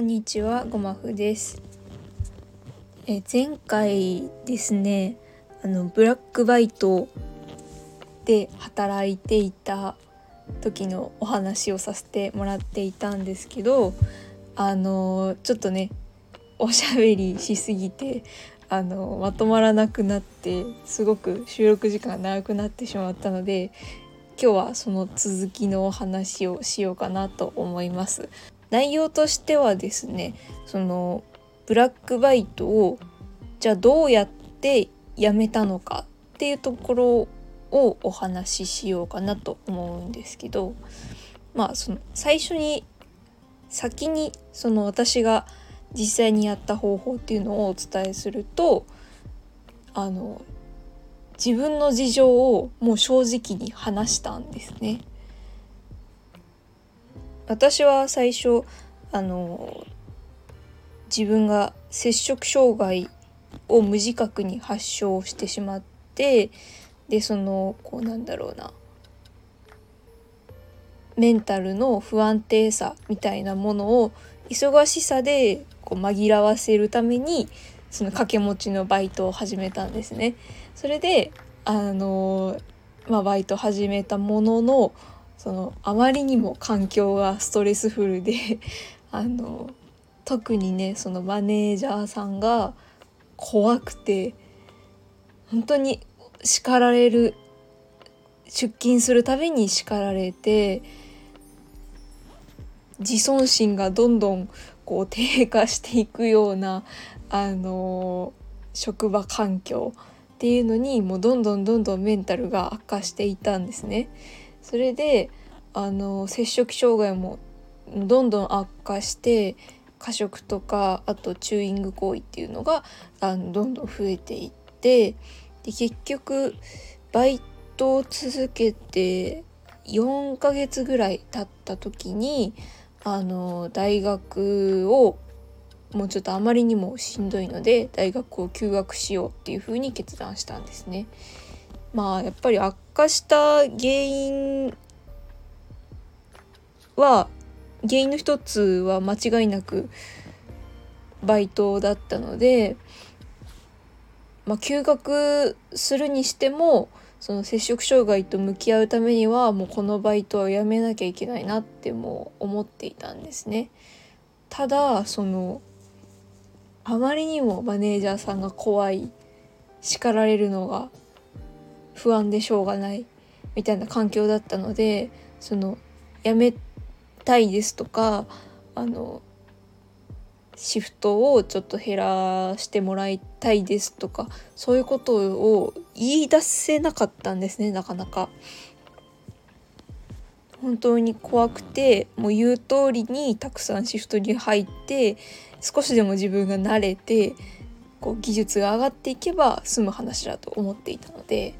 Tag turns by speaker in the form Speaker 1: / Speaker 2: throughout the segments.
Speaker 1: こんにちは、ごまふです。え前回ですね、あのブラックバイトで働いていた時のお話をさせてもらっていたんですけど、あのちょっとね、おしゃべりしすぎて、あのまとまらなくなってすごく収録時間が長くなってしまったので今日はその続きのお話をしようかなと思います。内容としてはですねそのブラックバイトをじゃあどうやってやめたのかっていうところをお話ししようかなと思うんですけどまあその最初に先にその私が実際にやった方法っていうのをお伝えするとあの自分の事情をもう正直に話したんですね。私は最初あの自分が摂食障害を無自覚に発症してしまってでそのこうなんだろうなメンタルの不安定さみたいなものを忙しさでこう紛らわせるためにその掛け持ちのバイトを始めたんですね。それであのまあ、バイト始めたもののそのあまりにも環境がストレスフルで あの特にねそのマネージャーさんが怖くて本当に叱られる出勤するたびに叱られて自尊心がどんどんこう低下していくようなあの職場環境っていうのにもうどんどんどんどんメンタルが悪化していたんですね。それであの摂食障害もどんどん悪化して過食とかあとチューイング行為っていうのがあのどんどん増えていってで結局バイトを続けて4ヶ月ぐらい経った時にあの大学をもうちょっとあまりにもしんどいので大学を休学しようっていうふうに決断したんですね。まあやっぱり悪化した原因は原因の一つは間違いなくバイトだったので、まあ、休学するにしてもその摂食障害と向き合うためにはもうこのバイトはやめなきゃいけないなってもう思っていたんですね。ただそのあまりにもマネージャーさんが怖い叱られるのが不安でしょうがないみたいな環境だったのでそのやめたいですとかあのシフトをちょっと減らしてもらいたいですとかそういうことを言い出せなかったんですねなかなか。本当に怖くてもう言う通りにたくさんシフトに入って少しでも自分が慣れてこう技術が上がっていけば済む話だと思っていたので、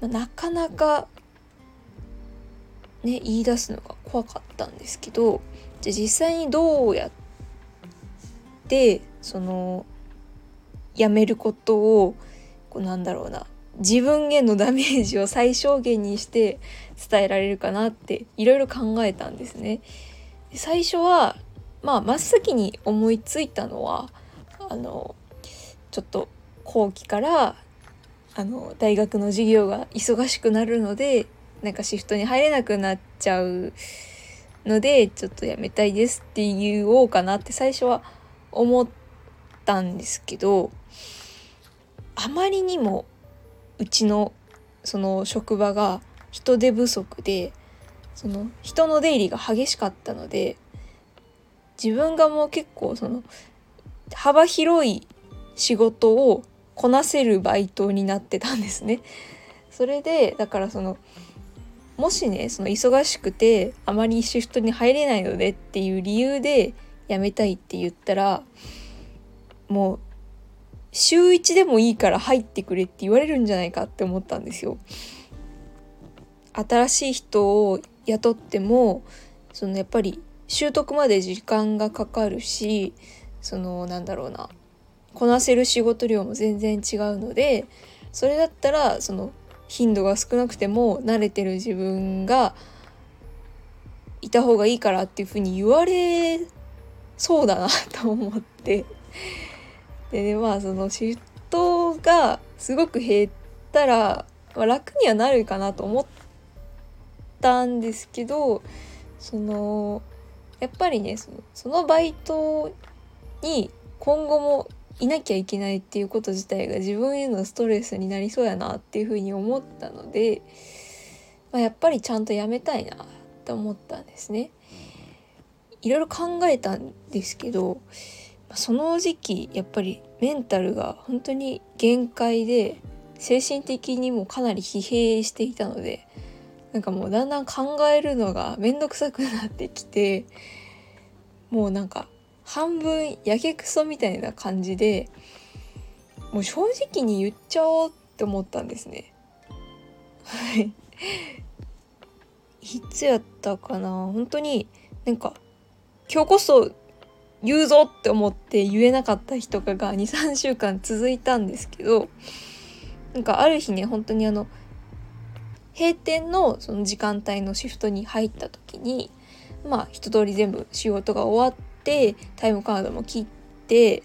Speaker 1: まあ、なかなかね言い出すのが怖かったんですけどじゃあ実際にどうやってそのやめることをこうなんだろうな自分へのダメージを最小限にして伝えられるかなっていろいろ考えたんですね。最初はまあ真っ先に思いついたのはあのちょっと後期からあの大学の授業が忙しくなるのでなんかシフトに入れなくなっちゃうのでちょっとやめたいですって言おうかなって最初は思ったんですけどあまりにもうちのその職場が人手不足でその人の出入りが激しかったので自分がもう結構その幅広い仕事をこなせるバイトになってたんですね。それでだからそのもしねその忙しくてあまりシフトに入れないのでっていう理由で辞めたいって言ったらもう週1でもいいから入ってくれって言われるんじゃないかって思ったんですよ。新しい人を雇ってもそのやっぱり習得まで時間がかかるしそのなんだろうなこなせる仕事量も全然違うのでそれだったらその頻度が少なくても慣れてる自分がいた方がいいからっていうふうに言われそうだなと思って。でねまあそのシフトがすごく減ったら、まあ、楽にはなるかなと思ったんですけどそのやっぱりねそのそのバイトに今後もいなきゃいけないっていうこと自体が自分へのストレスになりそうやなっていうふうに思ったので、まあ、やっぱりちゃんとやめたいなって思ったんですね。いろいろ考えたんですけどその時期やっぱりメンタルが本当に限界で精神的にもかなり疲弊していたのでなんかもうだんだん考えるのが面倒くさくなってきてもうなんか半分やけくそみたいな感じでもう正直に言っちゃおうって思ったんですね。はい。いつやったかな？本当になんか今日こそ言うぞって思って言えなかった日とかが23週間続いたんですけどなんかある日ね本当にあの閉店のその時間帯のシフトに入った時にまあ一通り全部仕事が終わっってタイムカードも切って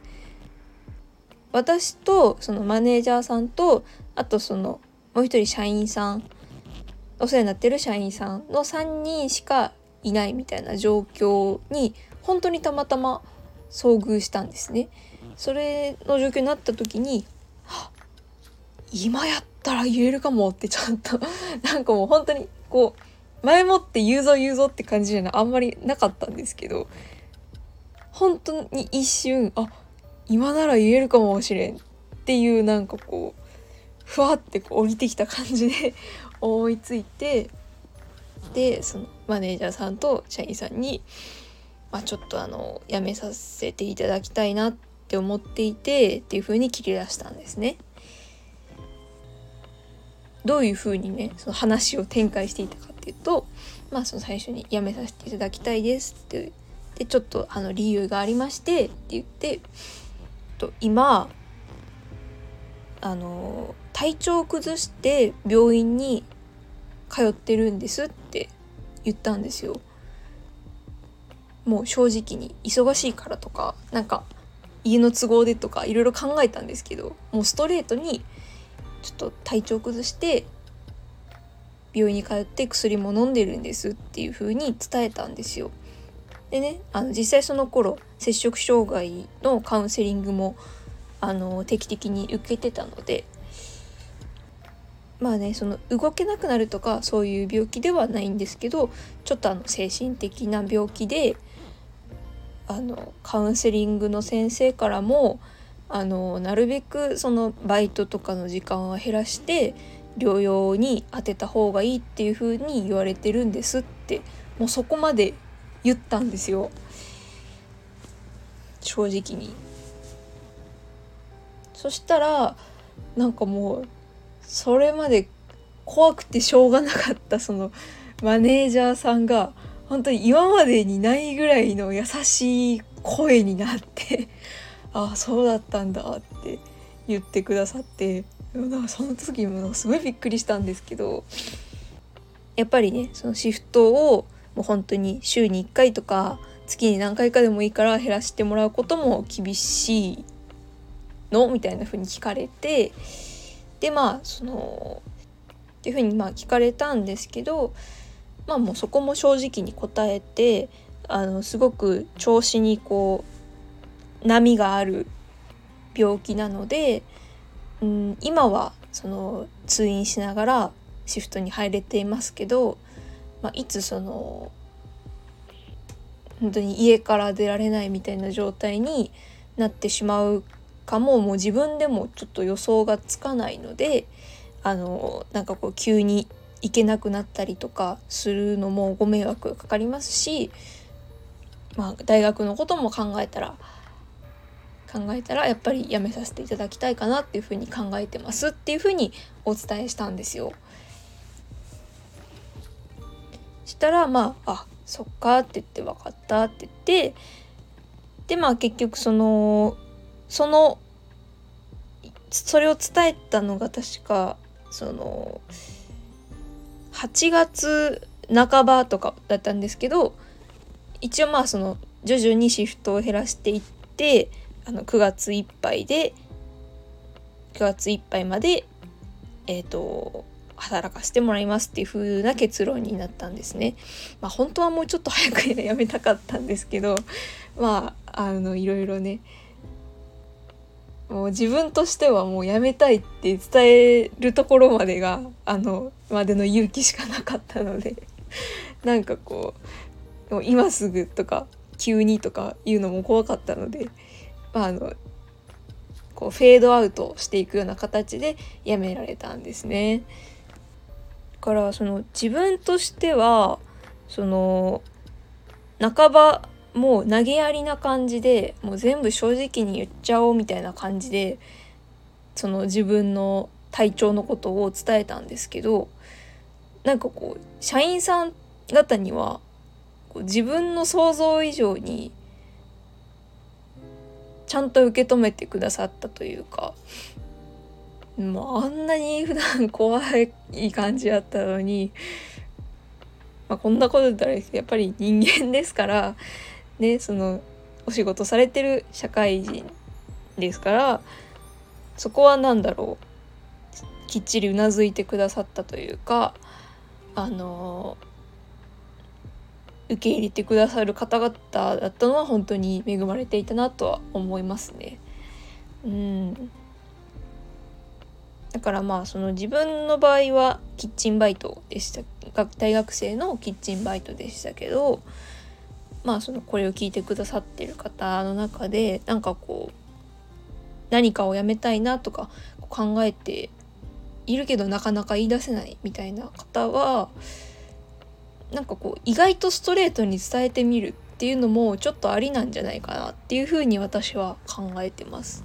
Speaker 1: 私とそのマネージャーさんとあとそのもう一人社員さんお世話になってる社員さんの3人しかいないみたいな状況に本当にたまたま遭遇したんですね。それの状況になった時に今やったら言えるかもってちゃんと なんかもう本当にこう前もって言うぞ言うぞって感じじゃないあんまりなかったんですけど本当に一瞬あ今なら言えるかもしれんっていうなんかこうふわってこう降りてきた感じで 思いついてでそのマネージャーさんと社員さんに、まあ、ちょっとあの辞めさせていただきたいなって思っていてっていう風に切り出したんですね。どういう風にねその話を展開していたかっていうとまあその最初に「辞めさせていただきたいです」ってでちょっとあの理由がありましてって言ってと今あの体調を崩して病院に通ってるんですって言ったんですよ。もう正直に忙しいからとかなんか家の都合でとかいろいろ考えたんですけどもうストレートにちょっと体調崩して病院に通って薬も飲んでるんですっていう風に伝えたんですよ。でねあの実際その頃摂食障害のカウンセリングもあの定期的に受けてたのでまあねその動けなくなるとかそういう病気ではないんですけどちょっとあの精神的な病気であのカウンセリングの先生からもあのなるべくそのバイトとかの時間は減らして療養に当てた方がいいっていう風に言われてるんですって。もうそこまで言ったんですよ正直に。そしたらなんかもうそれまで怖くてしょうがなかったそのマネージャーさんが本当に今までにないぐらいの優しい声になってああそうだったんだって言ってくださってなんかその時もすごいびっくりしたんですけどやっぱりねそのシフトをもう本当に週に1回とか月に何回かでもいいから減らしてもらうことも厳しいの？みたいな風に聞かれてでまあそのっていうふうにまあ聞かれたんですけどまあもうそこも正直に答えてあのすごく調子にこう波がある病気なので、うん、今はその通院しながらシフトに入れていますけど、まあ、いつその本当に家から出られないみたいな状態になってしまうかももう自分でもちょっと予想がつかないのであのなんかこう急に行けなくなったりとかするのもご迷惑かかりますし、まあ、大学のことも考えたら考えたらやっぱりやめさせていただきたいかなっていうふうに考えてますっていうふうにお伝えしたんですよ。したらまあ「あそっか」って言って「分かった」って言ってでまあ結局そのそのそれを伝えたのが確かその8月半ばとかだったんですけど一応まあその徐々にシフトを減らしていってあの9月いっぱいで9月いっぱいまでえっ、ー、と働かせてもらいますっていう風な結論になったんですね。まあ本当はもうちょっと早く辞めたかったんですけどまああのいろいろねもう自分としてはもう辞めたいって伝えるところまでがあのまでの勇気しかなかったので なんかこうもう今すぐとか急にとか言うのも怖かったので、まあ、あのこうフェードアウトしていくような形で辞められたんですね。からその自分としてはその半ばもう投げやりな感じでもう全部正直に言っちゃおうみたいな感じでその自分の体調のことを伝えたんですけどなんかこう社員さん方にはこう自分の想像以上にちゃんと受け止めてくださったというかもうあんなに普段怖い感じやったのに、まあ、こんなこと言ったらやっぱり人間ですからねそのお仕事されてる社会人ですからそこは何だろうきっちりうなずいてくださったというかあの受け入れてくださる方々だったのは本当に恵まれていたなとは思いますね。うんだからまあその自分の場合はキッチンバイトでした大学生のキッチンバイトでしたけどまあそのこれを聞いてくださってる方の中でなんかこう何かをやめたいなとか考えているけどなかなか言い出せないみたいな方はなんかこう意外とストレートに伝えてみるっていうのもちょっとありなんじゃないかなっていうふうに私は考えてます。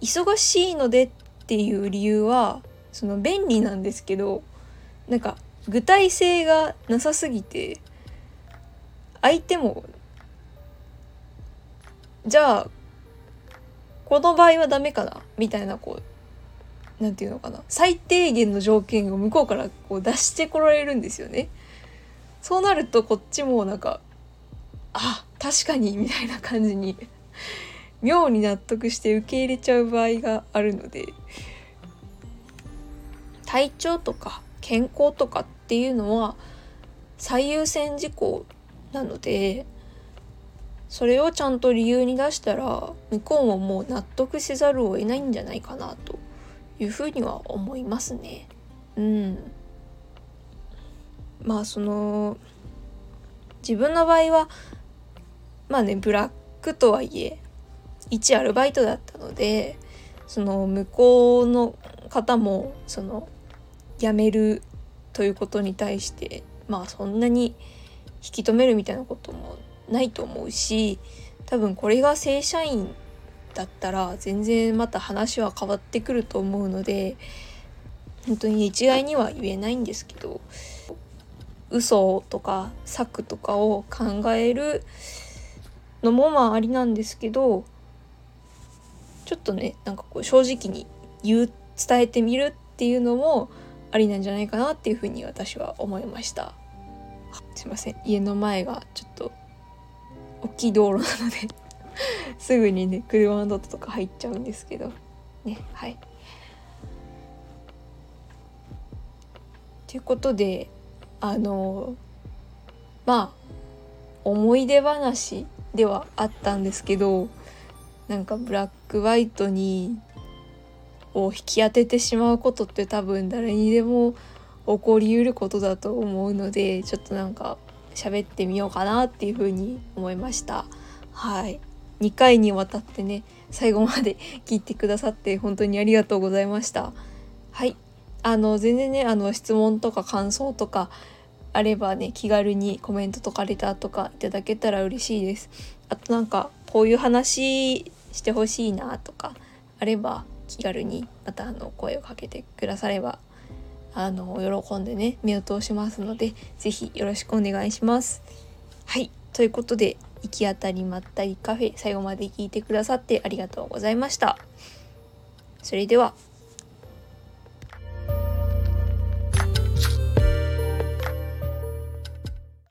Speaker 1: 忙しいのでっていう理由はその便利なんですけどなんか具体性がなさすぎて相手もじゃあこの場合はダメかなみたいなこう何て言うのかな最低限の条件を向こうからこう出してこられるんですよね。そうなるとこっちもなんかあ確かにみたいな感じに妙に納得して受け入れちゃう場合があるので体調とか健康とかっていうのは最優先事項なのでそれをちゃんと理由に出したら向こうももう納得せざるを得ないんじゃないかなというふうには思いますね。うん、まあその自分の場合はまあねブラックとはいえ一アルバイトだったのでその向こうの方もその辞めるということに対してまあそんなに引き止めるみたいなこともないと思うし多分これが正社員だったら全然また話は変わってくると思うので本当に一概には言えないんですけど嘘とか策とかを考えるのもまあありなんですけどちょっとねなんかこう正直に言う伝えてみるっていうのもありなんじゃないかなっていうふうに私は思いました。すいません。家の前がちょっと大きい道路なので すぐにね車のドットとか入っちゃうんですけど。ねはい。ということであのまあ思い出話ではあったんですけどなんかブラックワイトにを引き当ててしまうことって多分誰にでも起こりうることだと思うのでちょっとなんか喋ってみようかなっていうふうに思いました。はい。2回にわたってね最後まで 聞いてくださって本当にありがとうございました。はい。あの全然ねあの質問とか感想とかあればね気軽にコメントとかレターとかいただけたら嬉しいです。あとなんかこういう話してほしいなとかあれば気軽にまたあの声をかけてくださればあの喜んでね目を通しますので是非よろしくお願いしますはいということで行き当たりまったりカフェ最後まで聞いてくださってありがとうございました。それでは。